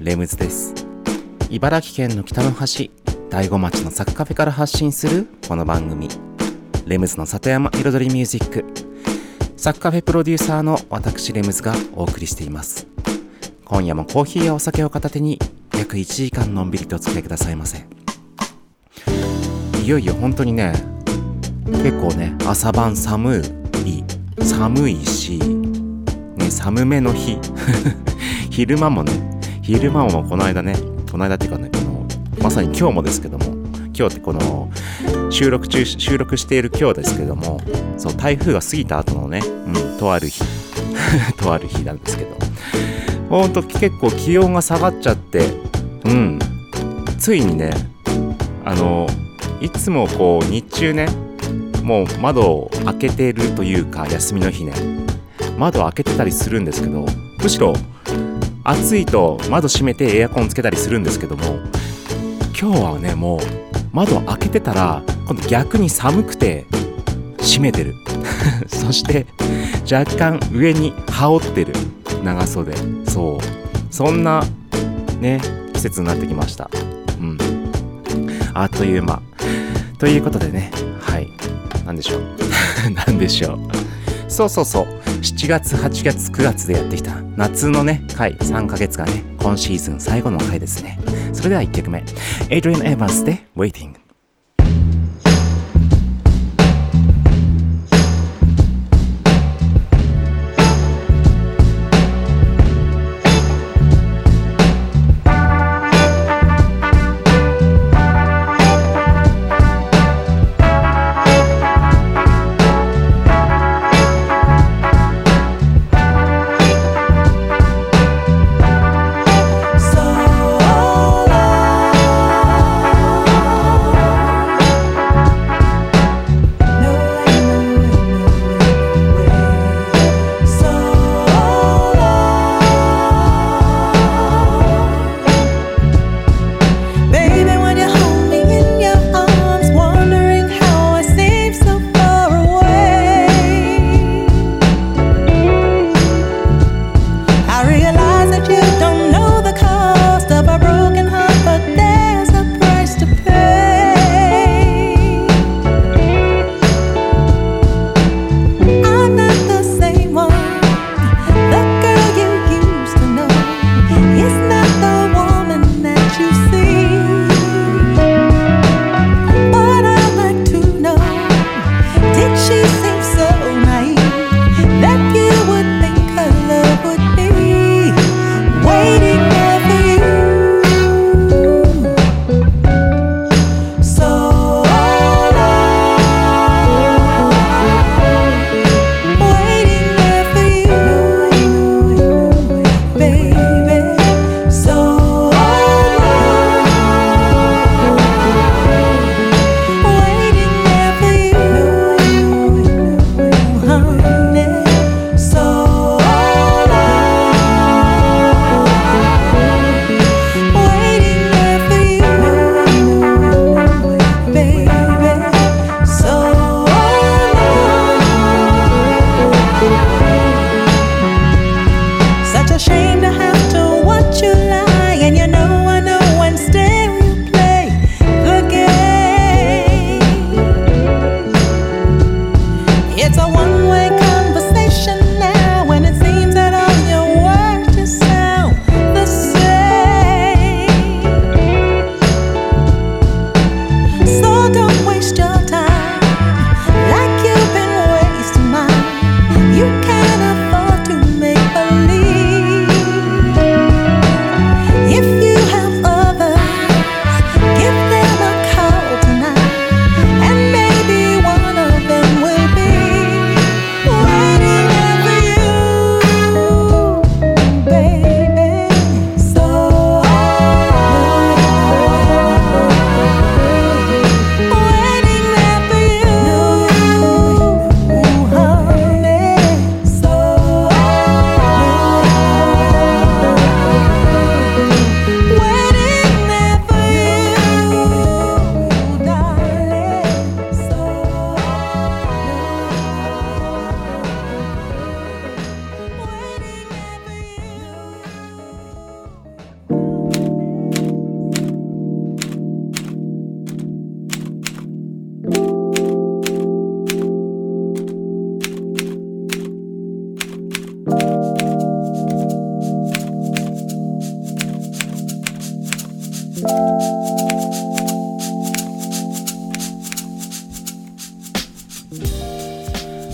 レムズです。茨城県の北の端大子町のサクカフェから発信するこの番組。レムズの里山彩りミュージック。サクカフェプロデューサーの私レムズがお送りしています。今夜もコーヒーやお酒を片手に約1時間のんびりとお付き合いくださいませ。いよいよ本当にね結構ね朝晩寒い寒いしね寒めの日。昼間もね昼間もこの間ねこの間っていうかねこのまさに今日もですけども今日ってこの収録中収録している今日ですけどもそう台風が過ぎた後のね、うん、とある日 とある日なんですけどほんと結構気温が下がっちゃってうんついにねあのいつもこう日中ねもう窓を開けているというか休みの日ね窓を開けてたりするんですけどむしろ暑いと窓閉めてエアコンつけたりするんですけども今日はねもう窓開けてたら今度逆に寒くて閉めてる。そして若干上に羽織ってる。長袖。そう。そんなね季節になってきました。うん。あっという間。ということでね。はい。なんでしょう。なんでしょう。そうそうそう。7月8月9月でやってきた。夏のね回。3ヶ月間ね今シーズン最後の回ですね。それでは1曲目。エイドリアン・エヴァンスで Waiting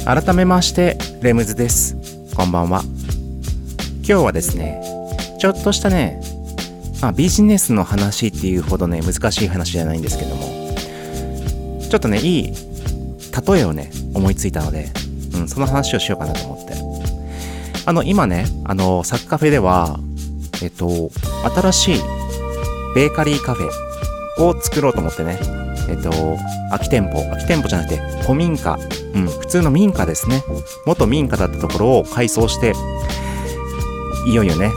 改めましてレムズです。こんばんは。今日はですねちょっとしたね、まあ、ビジネスの話っていうほどね難しい話じゃないんですけどもちょっとねいい例えをね思いついたので、うん、その話をしようかなと思って。あの今ねあのサッカフェではえっと新しいベーカリーカフェを作ろうと思ってね。えっと空き店舗。空き店舗じゃなくて古民家。うん、普通の民家ですね。元民家だったところを改装して、いよいよね、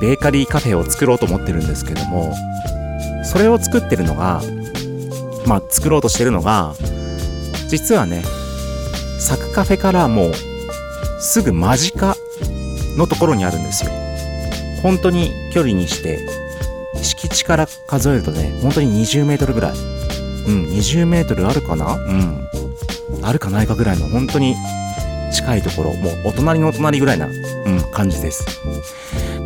ベーカリーカフェを作ろうと思ってるんですけども、それを作ってるのが、まあ、作ろうとしてるのが、実はね、サクカフェからもう、すぐ間近のところにあるんですよ。本当に距離にして、敷地から数えるとね、本当に20メートルぐらい。うん、20メートルあるかな？うん。あるかないかぐらいの本当に近いところ、もうお隣のお隣ぐらいな、うん、感じです。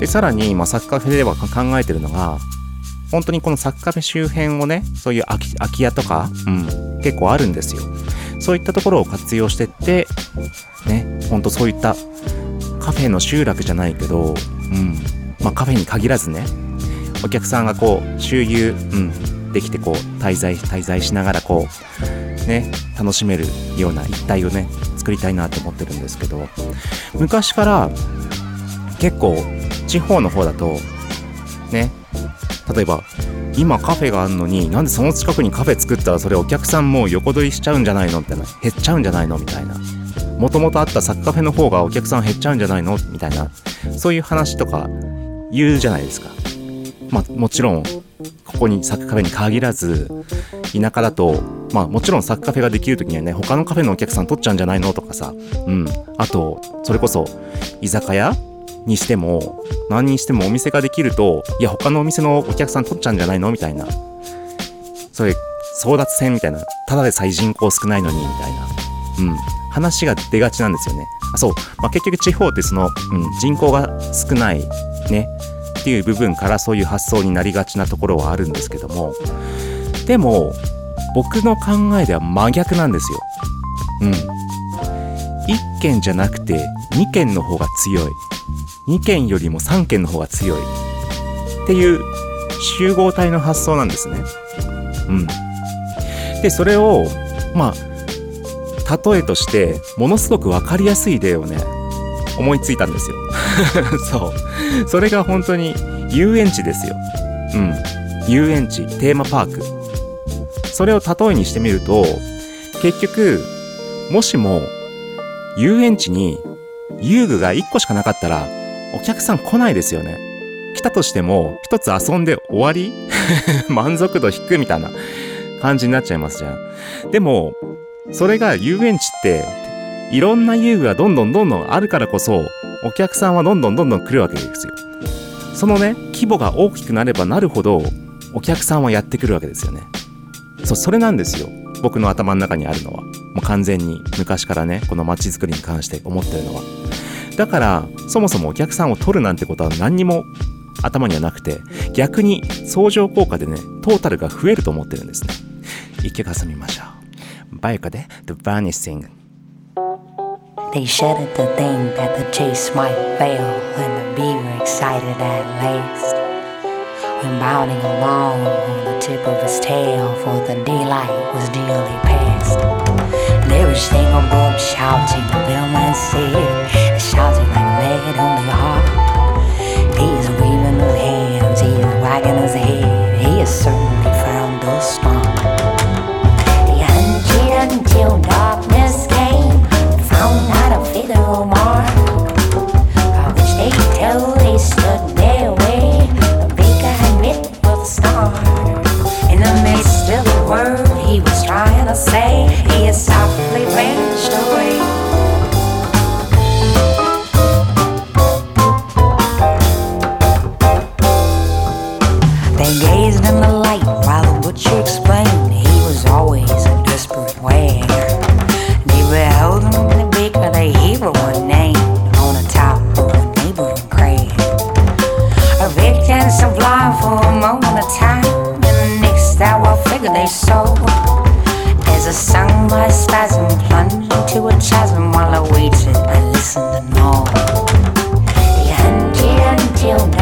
で、さらに、まあ、サッカーフェでは考えてるのが、本当にこのサッカーフェ周辺をね、そういう空き空き家とか、うん、結構あるんですよ。そういったところを活用してって、ね、ほんとそういったカフェの集落じゃないけど、うん、まあカフェに限らずね、お客さんがこう、周遊、うん、できてこう、滞在、滞在しながらこう、ね楽しめるような一体をね作りたいなと思ってるんですけど昔から結構地方の方だとね例えば今カフェがあるのになんでその近くにカフェ作ったらそれお客さんもう横取りしちゃうんじゃないのみたいな減っちゃうんじゃないのみたいなもともとあったサッカーフェの方がお客さん減っちゃうんじゃないの？みたいなそういう話とか言うじゃないですか。まあもちろんここにサッカーフェに限らず田舎だとまあもちろんサッカフェができる時にはね他のカフェのお客さん取っちゃうんじゃないの？とかさ。うん。あとそれこそ居酒屋にしても何にしてもお店ができるといや他のお店のお客さん取っちゃうんじゃないの？みたいな。それ争奪戦みたいな。ただでさえ人口少ないのにみたいな。うん。話が出がちなんですよね。そう、まあ、結局地方ってその、うん、人口が少ないねっていう部分からそういう発想になりがちなところはあるんですけども。でも僕の考えでは真逆なんですよ。うん。1軒じゃなくて2軒の方が強い。2軒よりも3軒の方が強い。っていう集合体の発想なんですね。うん。でそれをまあ例えとしてものすごく分かりやすい例をね思いついたんですよ。そう。それが本当に遊園地ですよ。うん。遊園地テーマパーク。それを例えにしてみると結局もしも遊園地に遊具が1個しかなかったらお客さん来ないですよね。来たとしても一つ遊んで終わり？満足度低いみたいな感じになっちゃいますじゃん。でもそれが遊園地っていろんな遊具がどんどんどんどんあるからこそお客さんはどんどんどんどん来るわけですよ。そのね規模が大きくなればなるほどお客さんはやってくるわけですよね。そうそれなんですよ。僕の頭の中にあるのは。もう完全に昔からねこの街づくりに関して思ってるのは。だからそもそもお客さんを取るなんてことは何にも頭にはなくて逆に相乗効果でねトータルが増えると思ってるんですね。一曲挟みましょう。バイカで The Vanishing They shuddered to think that the chase might fail when the beaver excited at last went bounding along on the tip of his tail for the daylight was nearly past and every single boom shouting the bellman said shouting like mad on the heart he's waving his hands he's wagging his head he has certainly found the star they hunted until darkness came found a fiddle mark they tell they stood their way the baker had a the word he was trying to say he had soul. As a sung my spasm plunged into a chasm while I waited, I listened and know. The until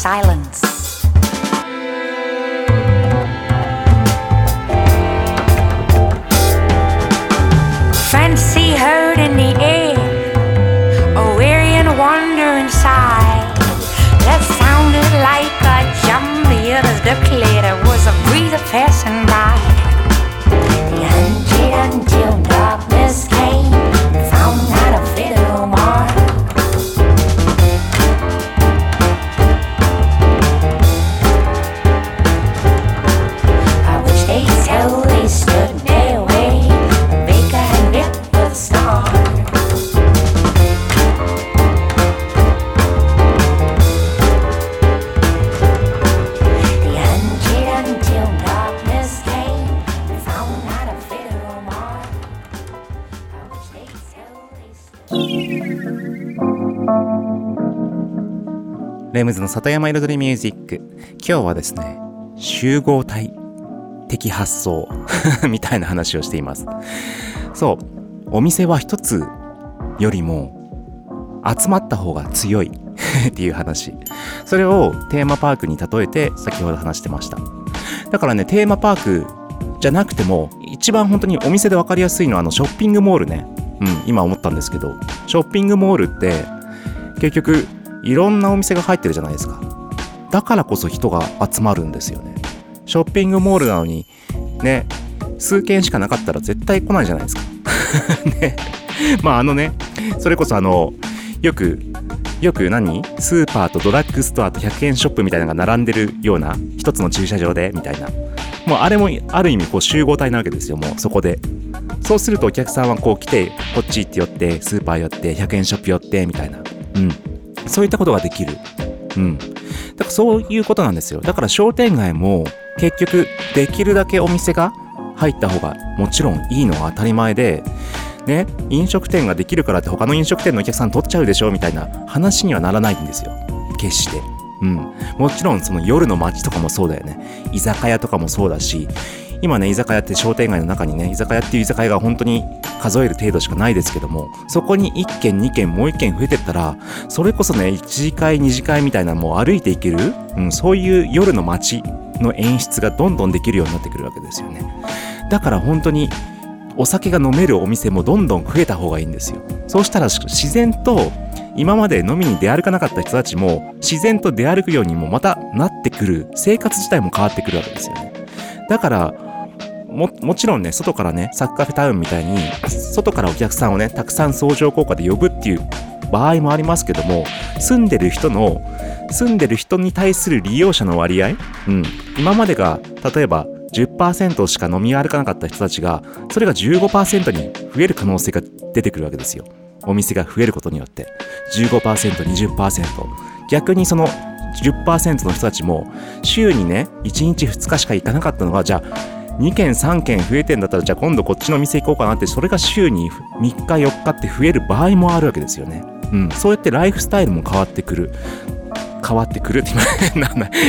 silence. Fancy heard in the air a weary and wandering sigh that sounded like a jump. The others declared it was a breeze passing ムズの里山彩りミュージック。今日はですね、集合体的発想 みたいな話をしています。そう、お店は一つよりも集まった方が強い っていう話。それをテーマパークに例えて先ほど話してました。だからね、テーマパークじゃなくても、一番本当にお店で分かりやすいのはあのショッピングモールね。うん、今思ったんですけど、ショッピングモールって結局いろんなお店が入ってるじゃないですか。だからこそ人が集まるんですよね。ショッピングモールなのに、ね、数軒しかなかったら絶対来ないじゃないですか。ね。まああのね、それこそあの、よく、よく何？スーパーとドラッグストアと100円ショップみたいなのが並んでるような一つの駐車場でみたいな。もうあれもある意味こう集合体なわけですよ、もうそこで。そうするとお客さんはこう来て、こっち行って寄って、スーパー寄って、100円ショップ寄って、みたいな。うん。そういったことができる。うん。だからそういうことなんですよ。だから商店街も結局できるだけお店が入った方がもちろんいいのは当たり前で、ね、飲食店ができるからって他の飲食店のお客さん取っちゃうでしょみたいな話にはならないんですよ。決して。うん。もちろんその夜の街とかもそうだよね。居酒屋とかもそうだし、今ね、居酒屋って商店街の中にね、居酒屋っていう居酒屋が本当に数える程度しかないですけども、そこに1軒2軒もう1軒増えてったら、それこそね、1次会2次会みたいなのも歩いていける、うん、そういう夜の街の演出がどんどんできるようになってくるわけですよね。だから本当にお酒が飲めるお店もどんどん増えた方がいいんですよ。そうしたら自然と今まで飲みに出歩かなかった人たちも自然と出歩くようにもまたなってくる生活自体も変わってくるわけですよね。だからももちろんね外からねサッカーフェタウンみたいに外からお客さんをねたくさん相乗効果で呼ぶっていう場合もありますけども住んでる人の住んでる人に対する利用者の割合、うん、今までが例えば10%しか飲み歩かなかった人たちがそれが15%に増える可能性が出てくるわけですよ。お店が増えることによって。15%20% 逆にその10%の人たちも週にね1日2日しか行かなかったのがじゃあ2件3件増えてんだったらじゃあ今度こっちの店行こうかなってそれが週に3日4日って増える場合もあるわけですよね。うん、そうやってライフスタイルも変わってくる。変わってくるって今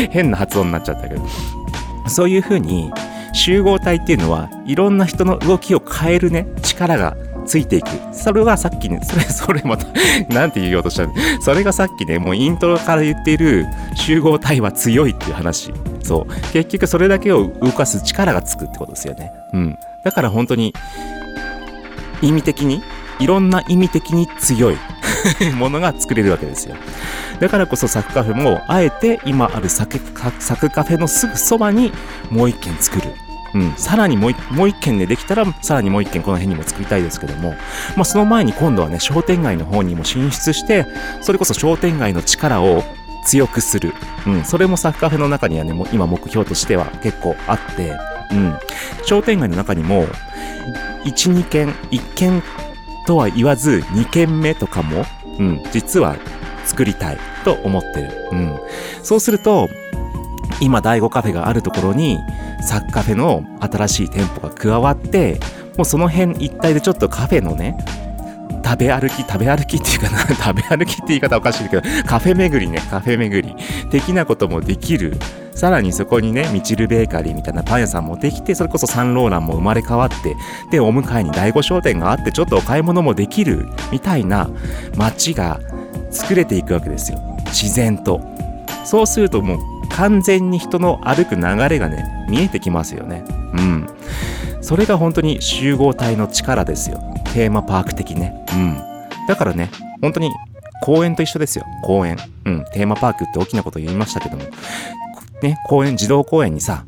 変な発音になっちゃったけど。そういうふうに集合体っていうのはいろんな人の動きを変えるね力がついていく。それがさっきね、それ、それまたなんて言おうとしたのそれがさっきね、もうイントロから言っている集合体は強いっていう話。そう。結局それだけを動かす力がつくってことですよね。うん。だから本当に、意味的に、いろんな意味的に強い ものが作れるわけですよ。だからこそサクカフェも、あえて今あるサクカフェのすぐそばにもう一軒作る。うん、さらにもうもう一軒でできたら、さらにもう一軒この辺にも作りたいですけども、まあ、その前に今度はね、商店街の方にも進出して、それこそ商店街の力を強くする。うん、それもサッカーフェの中にはね、もう今目標としては結構あって、うん、商店街の中にも、1、2軒、1軒とは言わず、2軒目とかも、うん、実は作りたいと思ってる。うん。そうすると、今、第5カフェがあるところに、サッカフェの新しい店舗が加わって、もうその辺一帯でちょっとカフェのね、食べ歩き、食べ歩きっていうかな、食べ歩きって言い方おかしいけど、カフェ巡りね、カフェ巡り、的なこともできる。さらにそこにね、ミチルベーカリーみたいなパン屋さんもできて、それこそサンローランも生まれ変わって、で、お迎えに第五商店があって、ちょっとお買い物もできる、みたいな街が作れていくわけですよ。自然と。そうするともう完全に人の歩く流れがね、見えてきますよね。うん。それが本当に集合体の力ですよ。テーマパーク的ね。うん。だからね、本当に公園と一緒ですよ。公園。うん。テーマパークって大きなこと言いましたけども。ね、公園、児童公園にさ、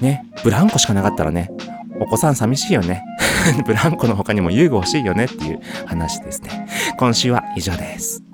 ね、ブランコしかなかったらね、お子さん寂しいよね。ブランコの他にも遊具欲しいよねっていう話ですね。今週は以上です。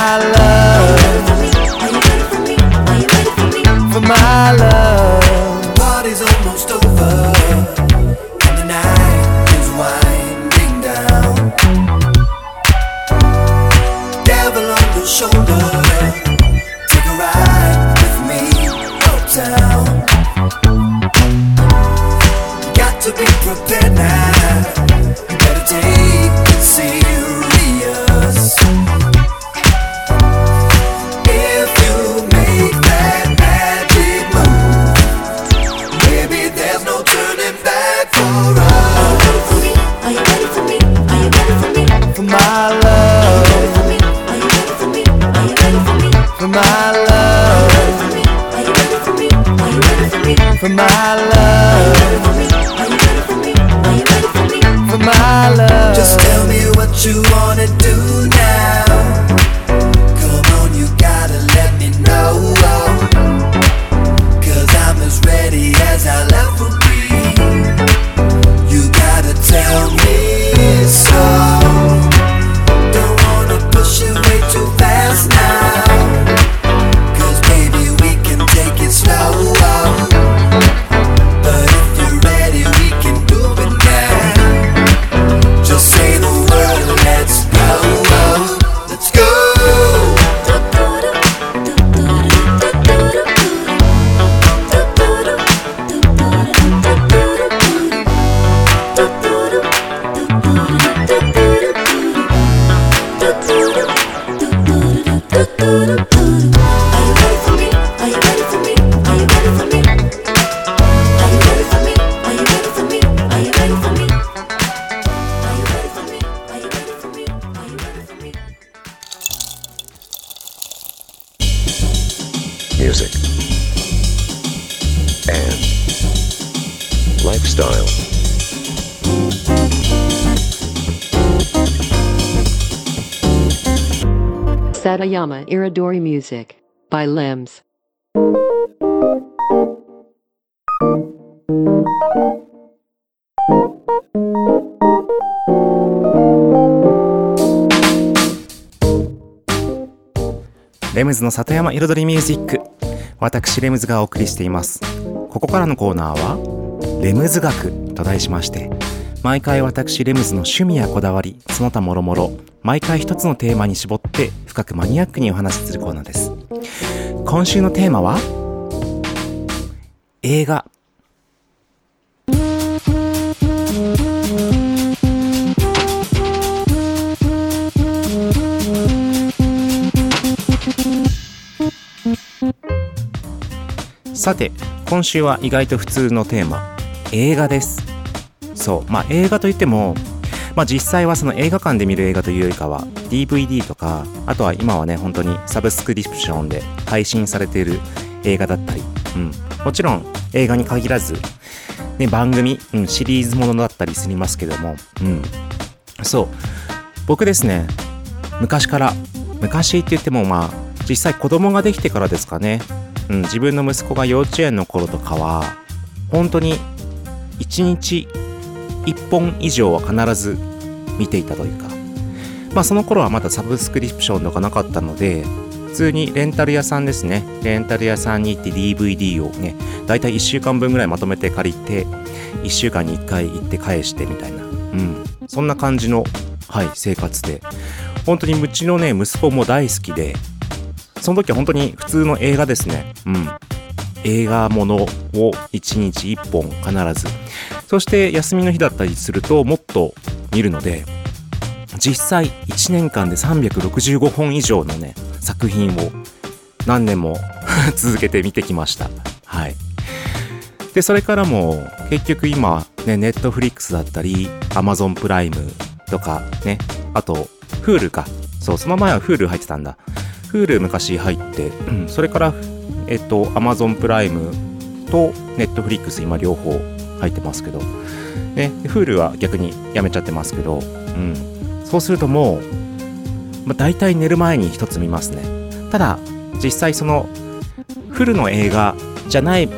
My love. Satayama Iridori Music by Limbs. レムズの里山彩りミュージック私レムズがお送りしていますここからのコーナーはレムズ学と題しまして毎回私レムズの趣味やこだわりその他もろもろ毎回一つのテーマに絞って深くマニアックにお話しするコーナーです。今週のテーマは映画。さて今週は意外と普通のテーマ。映画です。そう。まあ映画といってもまあ実際はその映画館で見る映画というよりかは DVD とかあとは今はね本当にサブスクリプションで配信されている映画だったり、うん、もちろん映画に限らず、ね、番組、うん、シリーズものだったりすりますけども、うん、そう。僕ですね昔から昔って言ってもまあ実際子供ができてからですかね。うん、自分の息子が幼稚園の頃とかは本当に1日1本以上は必ず見ていたというかまあその頃はまだサブスクリプションとかなかったので普通にレンタル屋さんですねレンタル屋さんに行って DVD をねだいたい1週間分ぐらいまとめて借りて1週間に1回行って返してみたいなうんそんな感じのはい生活で本当にうちのね息子も大好きでその時は本当に普通の映画ですね。うん。映画ものを1日1本必ず。そして休みの日だったりするともっと見るので、実際1年間で365本以上のね、作品を何年も 続けて見てきました。はい。で、それからも結局今ね、ネットフリックスだったり、アマゾンプライムとかね、あと、フールか。そう、その前はフール入ってたんだ。Hulu 昔入って、うん、それから、えっと、Amazon プライムと Netflix 今両方入ってますけど、ね、Hulu は逆にやめちゃってますけど、うん、そうするともう、まあ、大体寝る前に一つ見ますね。ただ、実際その、フルの映画じゃない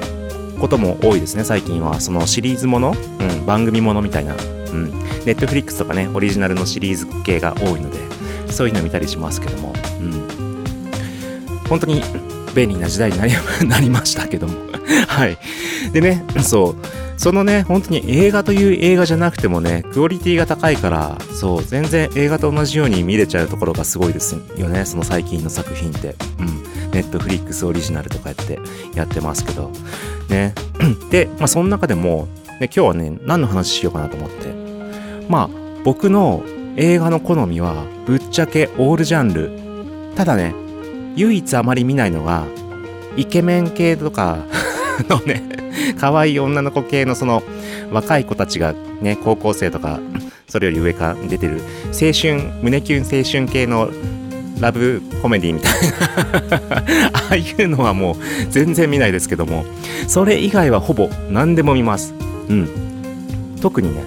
ことも多いですね、最近は。そのシリーズもの、うん、番組ものみたいな。うん。ネットフリックスとかね、オリジナルのシリーズ系が多いので、そういうの見たりしますけども。うん。本当に便利な時代になり なりましたけども はい。でね、そう。そのね、本当に映画という映画じゃなくてもね、クオリティが高いから、そう、全然映画と同じように見れちゃうところがすごいですよね、その最近の作品って。うん。ネットフリックスオリジナルとかやってやってますけど。ね。で、まあ、その中でも、ね、今日はね、何の話しようかなと思って。まあ、僕の映画の好みは、ぶっちゃけオールジャンル。ただね、唯一あまり見ないのが、イケメン系とか のね、可愛い女の子系のその若い子たちがね、高校生とか、それより上から出てる青春、胸キュン青春系のラブコメディみたいな ああいうのはもう全然見ないですけども、それ以外はほぼ何でも見ます。うん。特にね、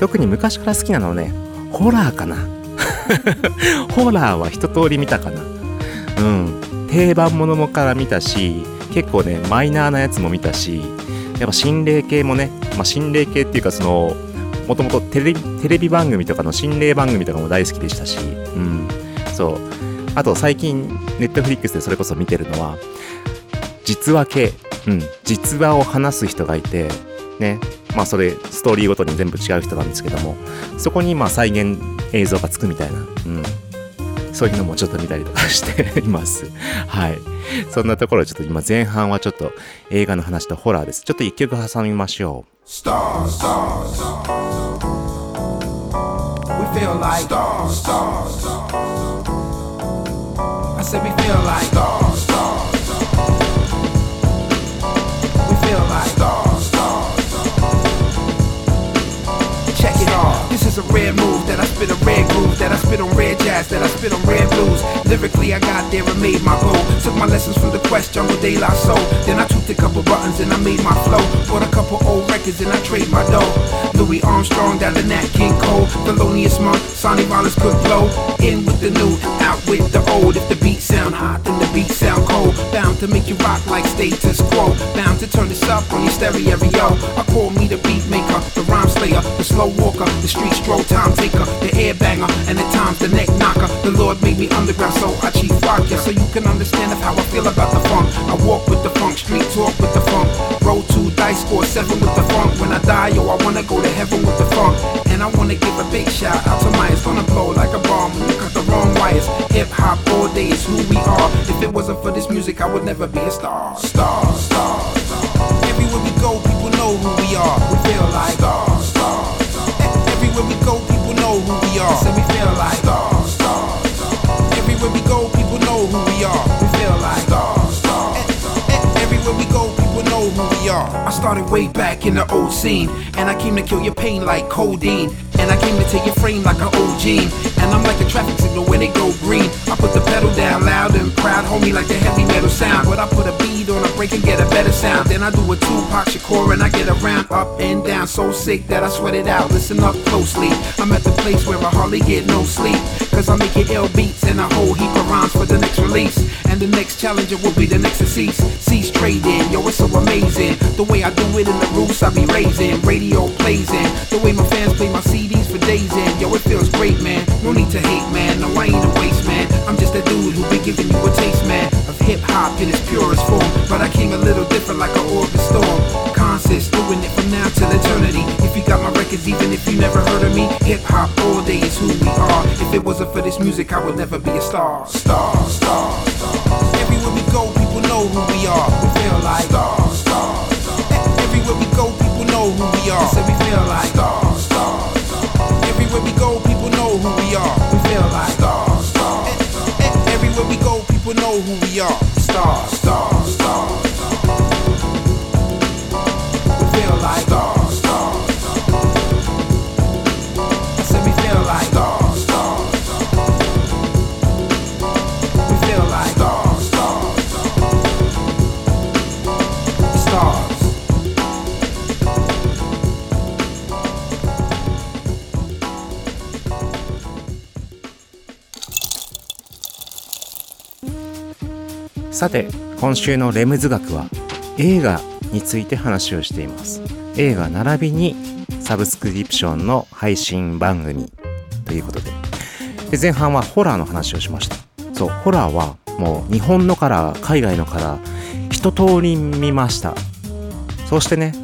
特に昔から好きなのはね、ホラーかな。ホラーは一通り見たかな。うん、定番ものもから見たし結構ねマイナーなやつも見たしやっぱ心霊系もね、まあ、心霊系っていうかそのもともとテレビ番組とかの心霊番組とかも大好きでしたし、うん、そう。あと最近ネットフリックスでそれこそ見てるのは実話系、うん、実話を話す人がいてね。まあそれストーリーごとに全部違う人なんですけどもそこにまあ再現映像がつくみたいな、うん、そういうのもちょっと見たりとかしています。はい。そんなところちょっと今前半はちょっと映画の話とホラーです。ちょっと一曲挟みましょう。Stars, stars, We feel like stars, stars. I said we feel like stars, stars. We feel like stars, a rare move that I spit a red groove, that I spit on red jazz, that I spit on red blues. Lyrically, I got there and made my goal. Took my lessons from the Quest, Jungle De La Soul. Then I tweaked a couple buttons and I made my flow. Bought a couple old records and I trade my dough. Louis Armstrong down to Nat King Cole. Thelonious Monk, Sonny Rollins could blow. In with the new out with the old. If the beat sound hot, then the beat sound cold. Bound to make you rock like status quo. Bound to turn this up on your stereo. I call me the beat maker, the rhyme slayer, the slow walker, the street stroll time taker, the air banger, and at times the neck knocker. The Lord made me underground, so I chief rock ya, so you can understand of how I feel about the funk. I walk with the funk, street talk with the funk. Roll two dice, score seven with the funk. When I die, yo, I wanna go to heaven with the funk. And I wanna give a big shout out to my, it's gonna blow like a bomb when you cut the wrong wires. Hip hop all day is who we are. If it wasn't for this music, I would never be a star. Star, star, star. Everywhere we go, people know who we are. We feel like stars. Everywhere we go, people know who we are. So we feel like stars, stars. Everywhere we go, people know who we are. We feel like stars, stars, stars. Everywhere we go, people know who we are. I started way back in the old scene, and I came to kill your pain like codeine. And I came to take your frame like an gene. And I'm like a traffic signal when it go green. I put the pedal down loud and proud, homie, like the heavy metal sound. But I put a beat on a break and get a better sound. Then I do a Tupac Shakur and I get a ramp up and down. So sick that I sweat it out. Listen up closely. I'm at the place where I hardly get no sleep. Cause I'm making ill beats and a whole heap of rhymes for the next release. And the next challenger will be the next to cease. Cease trading, yo, it's so amazing. The way I do it in the roots I be raising. Radio plays in. The way my fans play my in. Great, man. No need to hate, man. No, I ain't a waste, man. I'm just a dude who be giving you a taste, man. Of hip hop in its purest form. But I came a little different like an orbit storm. Conscious, doing it from now till eternity. If you got my records, even if you never heard of me, hip hop all day is who we are. If it wasn't for this music, I would never be a star. Star, star, star. Everywhere we go, people know who we are. We feel like star, star, star. Everywhere we go, people know who we are. So we feel like star, star, star. Everywhere we go, who we are. Stars, stars, stars. Feel like stars. さて今週のレムズ学は映画について話をしています。映画並びにサブスクリプションの配信番組ということで。で前半はホラーの話をしました。そうホラーはもう日本のカラー海外のカラー一通り見ました。そしてね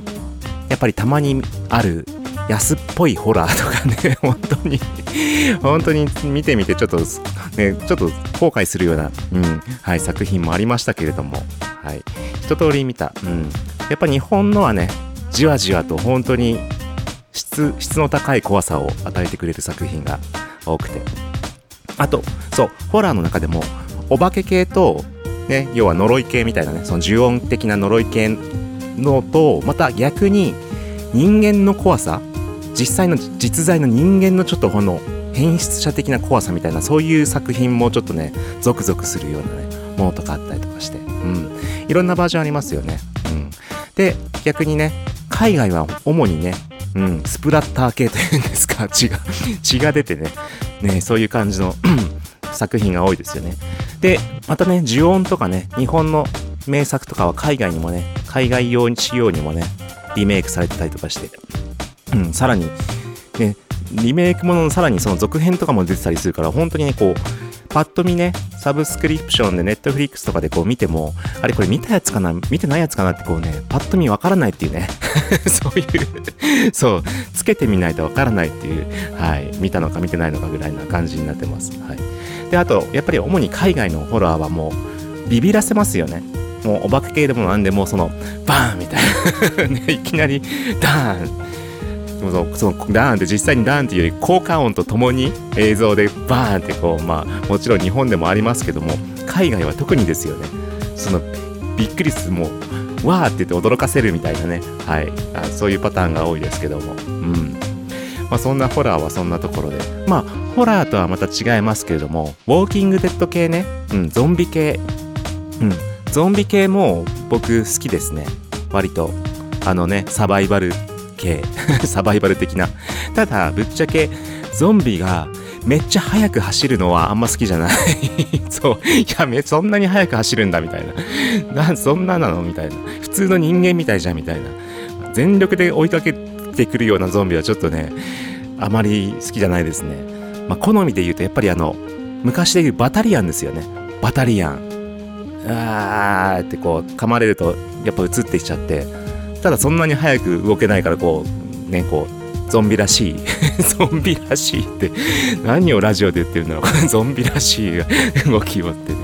やっぱりたまにある安っぽいホラーとかね本当に。本当に見てみてちょっとねちょっと後悔するような、うんはい、作品もありましたけれども、はい、一通り見た、うん、やっぱ日本のはねじわじわと本当に質質の高い怖さを与えてくれる作品が多くて。あとそうホラーの中でもお化け系とね要は呪い系みたいなねその呪音的な呪い系のとまた逆に人間の怖さ実際の実在の人間のちょっとこの変質者的な怖さみたいなそういう作品もちょっとねゾクゾクするようなねものとかあったりとかして、うん、いろんなバージョンありますよね、うん、で逆にね海外は主にね、うん、スプラッター系というんですか 血が血が出てねねそういう感じの 作品が多いですよね。でまたね呪音とかね日本の名作とかは海外にもね海外用に仕様にもねリメイクされてたりとかして。うん、さらに、ね、リメイクもののさらにその続編とかも出てたりするから、本当にね、こう、パッと見ね、サブスクリプションでネットフリックスとかでこう見ても、あれこれ見たやつかな見てないやつかなってこうね、パッと見わからないっていうね。そういう、そう、つけてみないとわからないっていう、はい、見たのか見てないのかぐらいな感じになってます。はい。で、あと、やっぱり主に海外のホラーはもう、ビビらせますよね。もうお化け系でもなんでもそのバーンみたいな ね、いきなりダーンそのそのダーンって実際にダーンっていうより効果音とともに映像でバーンってこうまあもちろん日本でもありますけども海外は特にですよねそのびっくりするもうわーって言って驚かせるみたいなねはいあそういうパターンが多いですけどもうんまあ、そんなホラーはそんなところでまあホラーとはまた違いますけれどもウォーキングデッド系ね、うん、ゾンビ系うんゾンビ系も僕好きですね割とあのねサバイバル系 サバイバル的な。ただぶっちゃけゾンビがめっちゃ速く走るのはあんま好きじゃない。そう。いやめそんなに速く走るんだみたいな。なそんななのみたいな。普通の人間みたいじゃんみたいな。全力で追いかけてくるようなゾンビはちょっとねあまり好きじゃないですね、まあ、好みで言うとやっぱりあの昔で言うバタリアンですよね。バタリアン。あーってこう噛まれるとやっぱ映ってきちゃって。ただそんなに早く動けないからこうねこうゾンビらしい ゾンビらしいって何をラジオで言ってるんだろう。ゾンビらしい動きをってね。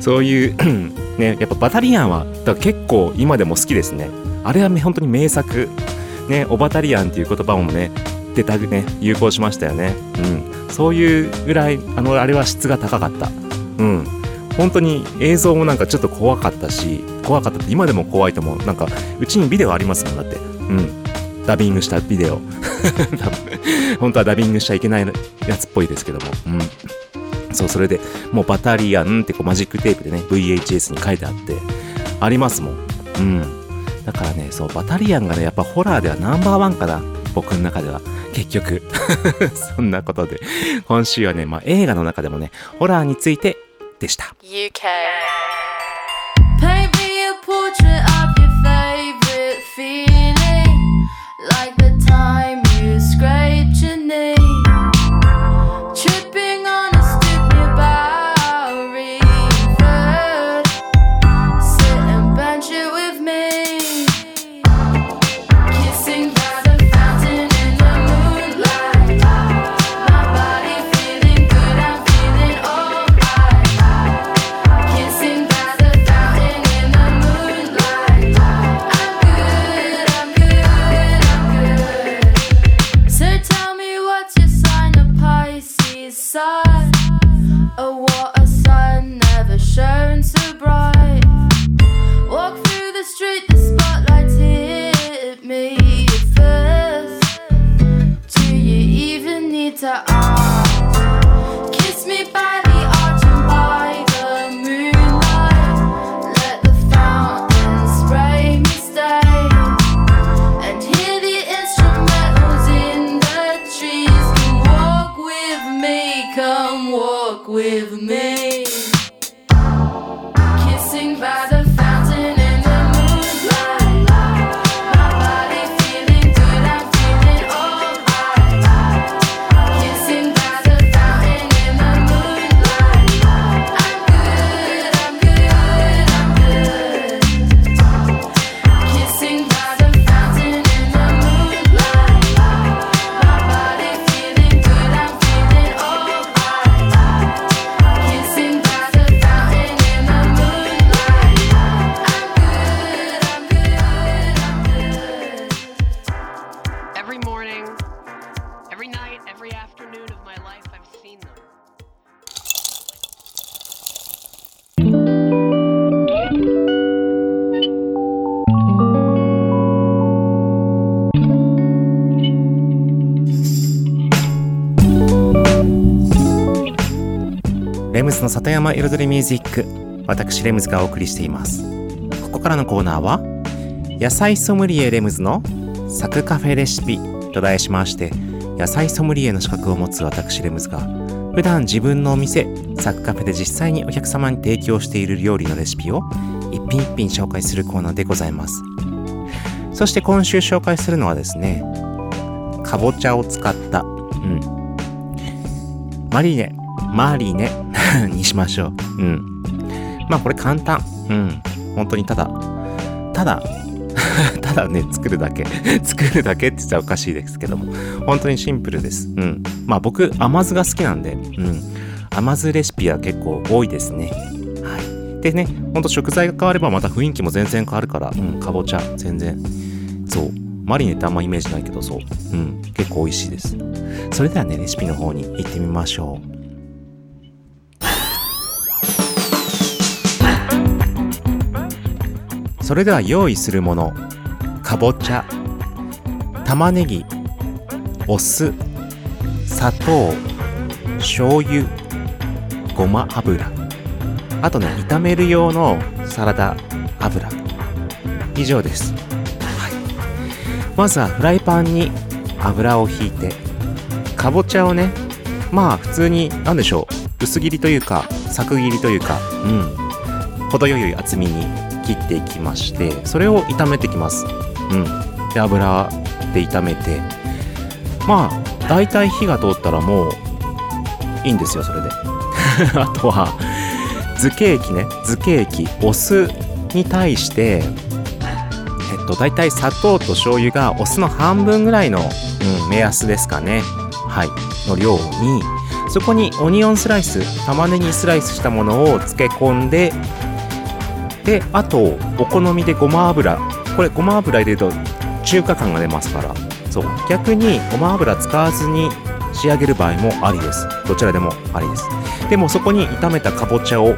そういう ねやっぱバタリアンはだ結構今でも好きですね。あれは本当に名作。ねオバタリアンっていう言葉もね出たね有効しましたよね。うん。そういうぐらいあのあれは質が高かった。うん。本当に映像もなんかちょっと怖かったし怖かったって今でも怖いと思う。なんかうちにビデオありますもんだって。うん。ダビングしたビデオ。本当はダビングしちゃいけないやつっぽいですけども。うん。そうそれでもうバタリアンってこうマジックテープでね VHS に書いてあってありますもん。うん。だからねそうバタリアンがねやっぱホラーではナンバーワンかな。僕の中では。結局。そんなことで。今週はね、まあ、映画の中でもねホラーについてでした UK. ムズの里山彩りミュージック私レムズがお送りしています。ここからのコーナーは野菜ソムリエレムズのサクカフェレシピと題しまして野菜ソムリエの資格を持つ私レムズが普段自分のお店サクカフェで実際にお客様に提供している料理のレシピを一品一品紹介するコーナーでございます。そして今週紹介するのはですねかぼちゃを使ったうん。マリネ。マリネ。にしましょう。うん。まあこれ簡単。うん。本当にただ、ただ、ただね、作るだけ。作るだけって言ったらおかしいですけども、本当にシンプルです。うん。まあ僕、甘酢が好きなんで、うん。甘酢レシピは結構多いですね。はい。でね、ほんと食材が変わればまた雰囲気も全然変わるから、うん、かぼちゃ、全然。そう。マリネってあんまイメージないけど、そう。うん。結構美味しいです。それではね、レシピの方に行ってみましょう。それでは用意するもの。かぼちゃ。玉ねぎ。お酢。砂糖。醤油。ごま油。あとね炒める用のサラダ油。以上です、はい、まずはフライパンに油をひいて。かぼちゃをねまあ普通に何でしょう。薄切りというか作切りというか。うん。程よい厚みに。切っていきましてそれを炒めてきます。うん。で油で炒めて。まあ大体火が通ったらもういいんですよそれで。あとは漬け液ね。漬け液お酢に対してえっと大体砂糖と醤油がお酢の半分ぐらいの、うん、目安ですかね。はい。の量にそこにオニオンスライス玉ねぎスライスしたものを漬け込んでであとお好みでごま油。これごま油入れると中華感が出ますから。そう。逆にごま油使わずに仕上げる場合もありです。どちらでもありです。でもそこに炒めたかぼちゃを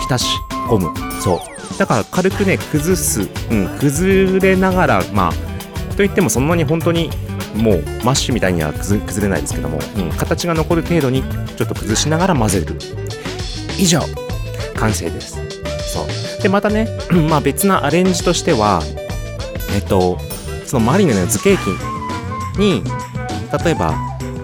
浸し込む。そう。だから軽くね崩す、うん、崩れながらまあといってもそんなに本当にもうマッシュみたいには崩れないですけども、うん、形が残る程度にちょっと崩しながら混ぜる。以上。完成です。でまたね まあ別なアレンジとしてはえっとそのマリネの漬け液に例えば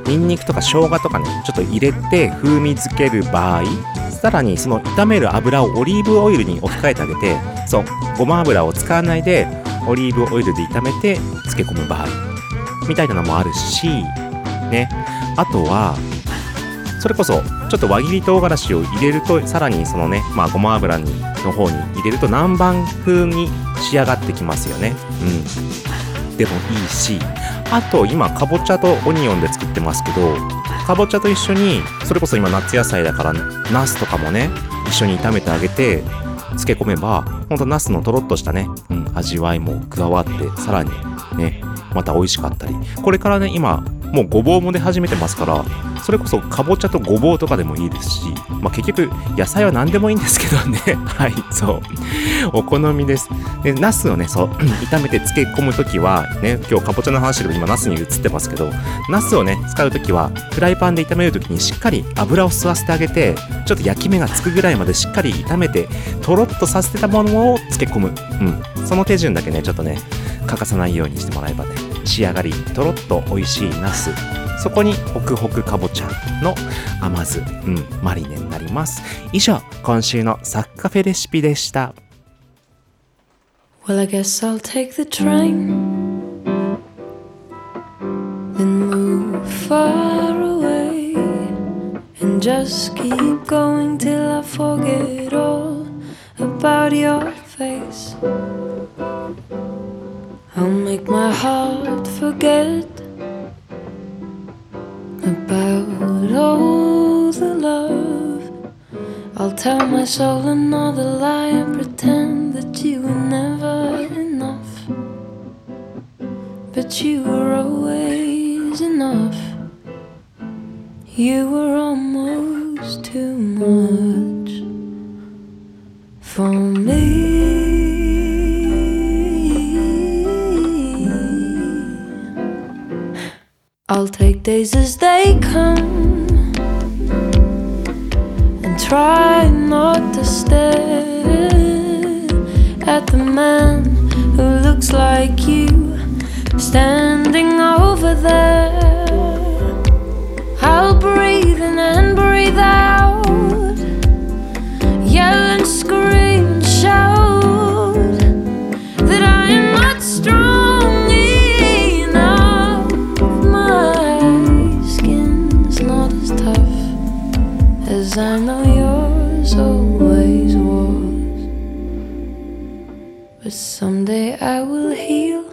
ニンニクとか生姜とかねちょっと入れて風味付ける場合さらにその炒める油をオリーブオイルに置き換えてあげてそうごま油を使わないでオリーブオイルで炒めて漬け込む場合みたいなのもあるしね。あとはそれこそちょっと輪切り唐辛子を入れるとさらにそのねまあごま油にの方に入れると南蛮風に仕上がってきますよね。うん。でもいいしあと今かぼちゃとオニオンで作ってますけどかぼちゃと一緒にそれこそ今夏野菜だからナスとかもね一緒に炒めてあげて漬け込めばほんとナスのとろっとしたね、うん、味わいも加わってさらにねまた美味しかったり。これからね今もうごぼうも出始めてますからそれこそかぼちゃとごぼうとかでもいいですし、まあ、結局野菜は何でもいいんですけどね。はいそう。お好みです。でナスをねそう 炒めて漬け込む時はね今日かぼちゃの話でも今ナスに移ってますけどナスをね使う時はフライパンで炒める時にしっかり油を吸わせてあげてちょっと焼き目がつくぐらいまでしっかり炒めてとろっとさせてたものを漬け込む。うん。その手順だけねちょっとね欠かさないようにしてもらえばね仕上がりとろっと美味しいナスそこにホクホクかぼちゃの甘酢、うん、マリネになります以上今週のサッカフェレシピでした Well, I guess I'll take the train, then move far away, and just keep going till I forget all about your face. I'll make my heart forget about all the love. I'll tell my soul another lie and pretend that you were never enough. But you were always enough. You were almost too much for me. I'll take days as they come and try not to stare at the man who looks like you standing over there. I'll breathe in and breathe as I know yours always was. But someday I will heal.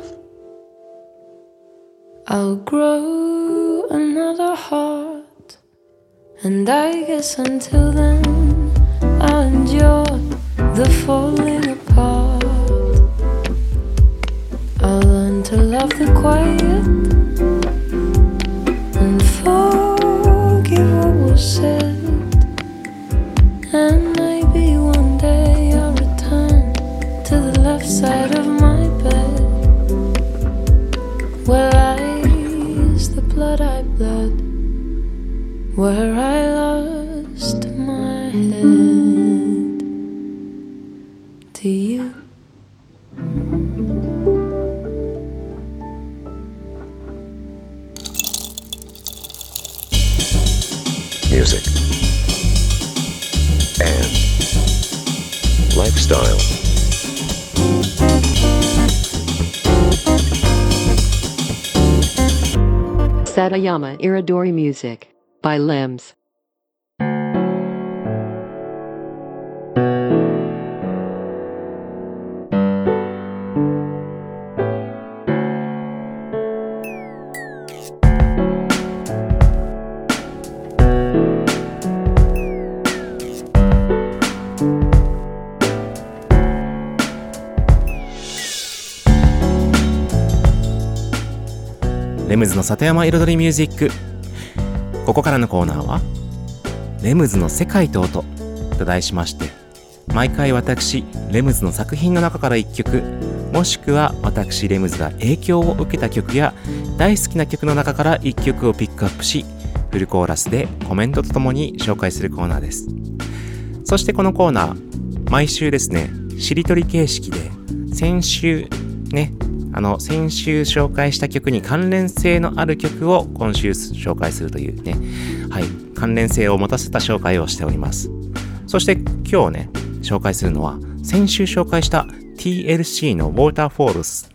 I'll grow another heart. And I guess until then, I'll endure the falling apart. I'll learn to love the quiet Satayama Iridori Music by Limbs. の里山彩りミュージック。ここからのコーナーは「レムズの世界と音」と題しまして毎回私レムズの作品の中から1曲もしくは私レムズが影響を受けた曲や大好きな曲の中から1曲をピックアップしフルコーラスでコメントとともに紹介するコーナーです。そしてこのコーナー毎週ですねしりとり形式で先週ねあの先週紹介した曲に関連性のある曲を今週紹介するというね。はい。関連性を持たせた紹介をしております。そして今日ね紹介するのは先週紹介した TLC のウォーターフォールス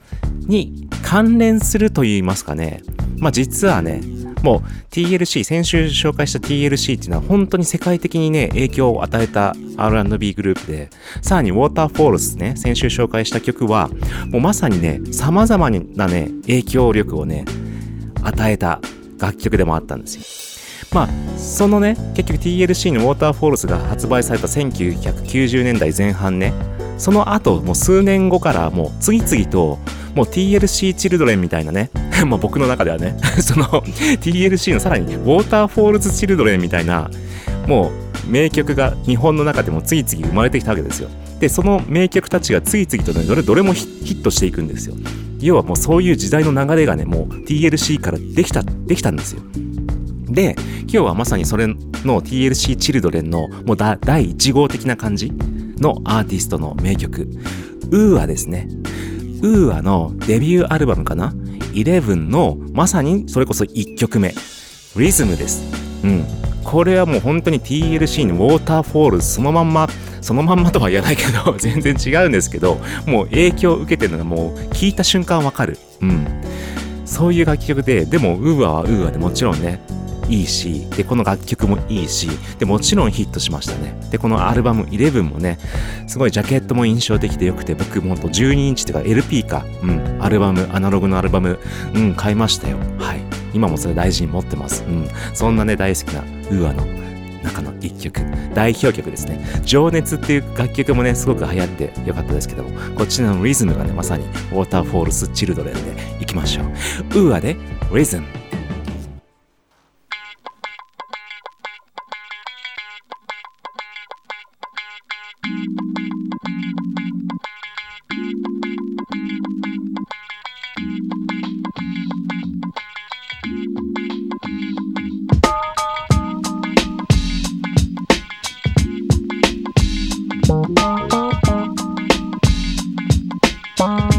に関連すると言いますかね。まあ実はねもう TLC 先週紹介した TLC っていうのは本当に世界的にね影響を与えた R&B グループでさらに Waterfalls ね先週紹介した曲はもうまさにね様々なね影響力をね与えた楽曲でもあったんですよ。まあそのね結局 TLC の Waterfalls が発売された1990年代前半ねその後もう数年後からもう次々ともう TLC チルドレンみたいなね まあ僕の中ではね その TLC のさらにウォーターフォールズチルドレンみたいなもう名曲が日本の中でも次々生まれてきたわけですよ。でその名曲たちが次々とねどれどれもヒットしていくんですよ。要はもうそういう時代の流れがねもう TLC からできたできたんですよ。で今日はまさにそれの TLC チルドレンのもう第1号的な感じのアーティストの名曲 UA ですね。 UA のデビューアルバムかな ?11 のまさにそれこそ1曲目。リズムです。うん。これはもう本当に TLC の Waterfalls そのまんまそのまんまとは言わないけど 全然違うんですけどもう影響を受けてるのがもう聞いた瞬間わかる。うん。そういう楽曲ででも UA は UA でもちろんねいいし、で、この楽曲もいいし、で、もちろんヒットしましたね。で、このアルバム11もね、すごいジャケットも印象的でよくて、僕もほんと12インチとか LP か、うん、アルバム、アナログのアルバム、うん、買いましたよ。はい。今もそれ大事に持ってます。うん。そんなね、大好きな UA の中の一曲、代表曲ですね。情熱っていう楽曲もね、すごく流行ってよかったですけども、こっちのリズムがね、まさに Waterfalls チルドレンでいきましょう。 UA でリズム。あ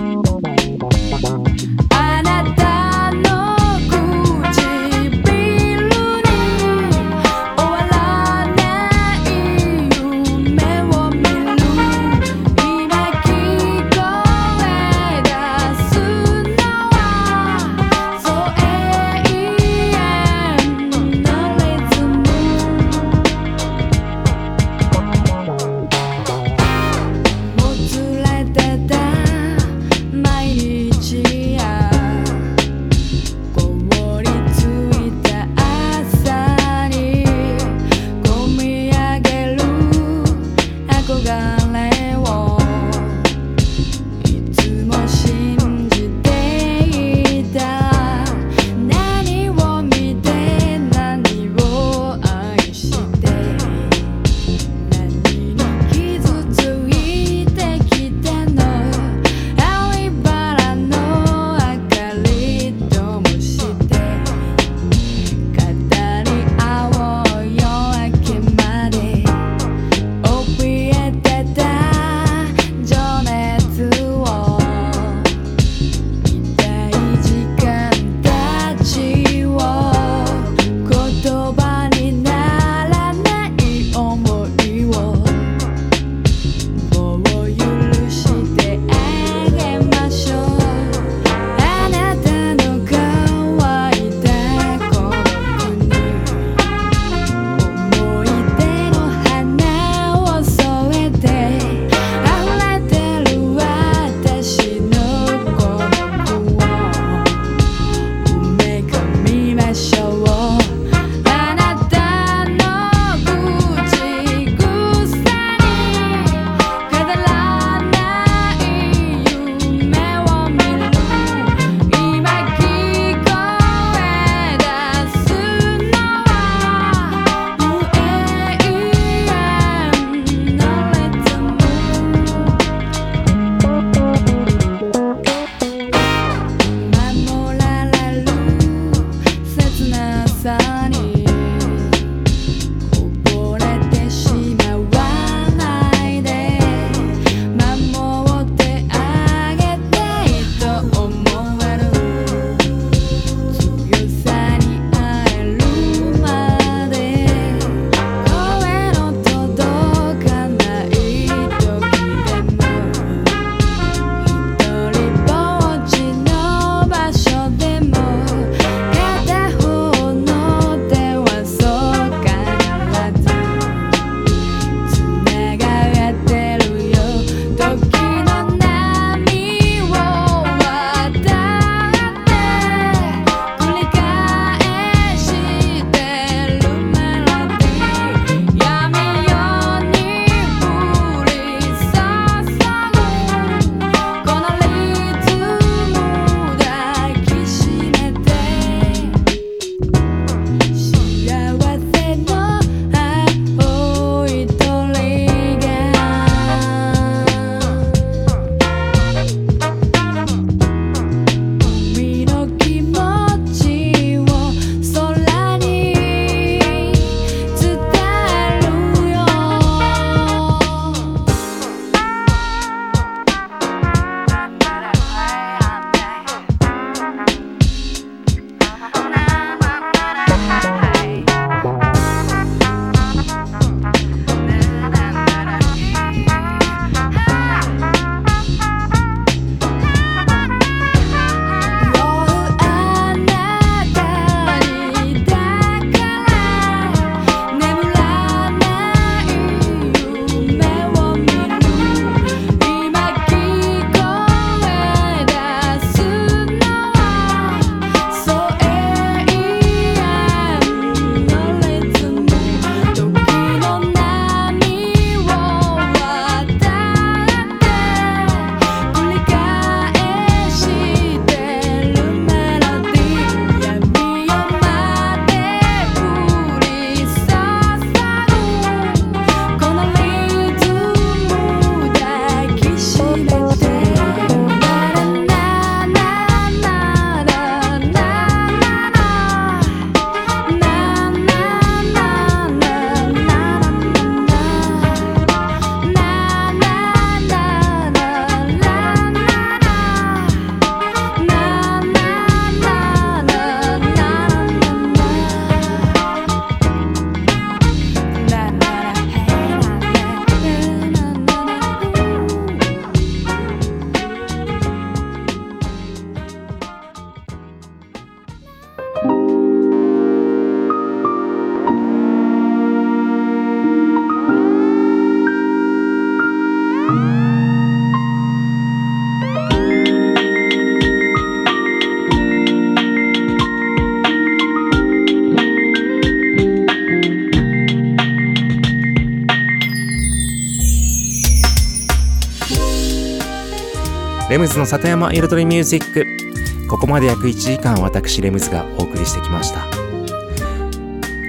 の里山彩りミュージック。ここまで約1時間私レムズがお送りしてきました。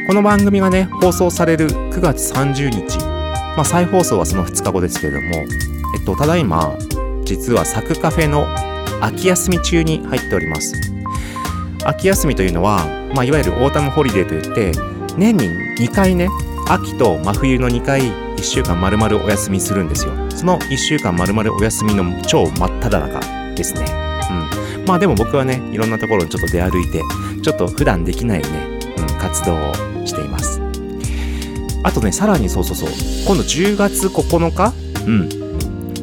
この番組がね、放送される9月30日。まあ再放送はその2日後ですけれども、えっと、ただいま、実はサクカフェの秋休み中に入っております。秋休みというのは、まあ、いわゆる autumn holiday といって、年に2回ね、秋と真冬の2回、1週間丸々お休みするんですよ。その1週間丸々お休みの超真っ只中ですね。うん。まあでも僕はね、いろんなところにちょっと出歩いて、ちょっと普段できないね、うん、活動をしています。あとね、さらにそうそうそう、今度10月9日？うん。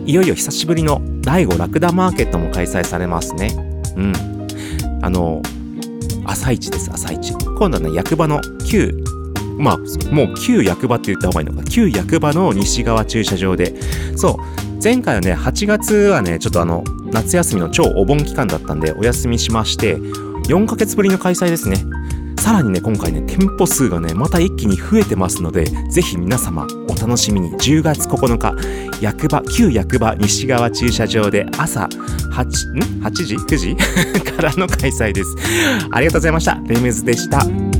いよいよ久しぶりの第5ラクダマーケットも開催されますね。うん。あの、朝市です、朝市。今度はね、役場の旧、まあ、もう旧役場って言った方がいいのか、旧役場の西側駐車場で、そう、前回はね、8月はね、ちょっとあの、夏休みの超お盆期間だったんで、お休みしまして、4ヶ月ぶりの開催ですね。さらにね、今回ね、店舗数がね、また一気に増えてますので、ぜひ皆様、お楽しみに。10月9日、役場、旧役場西側駐車場で朝8、ん ?8 時 ?9 時？からの開催です。ありがとうございました。レムズでした。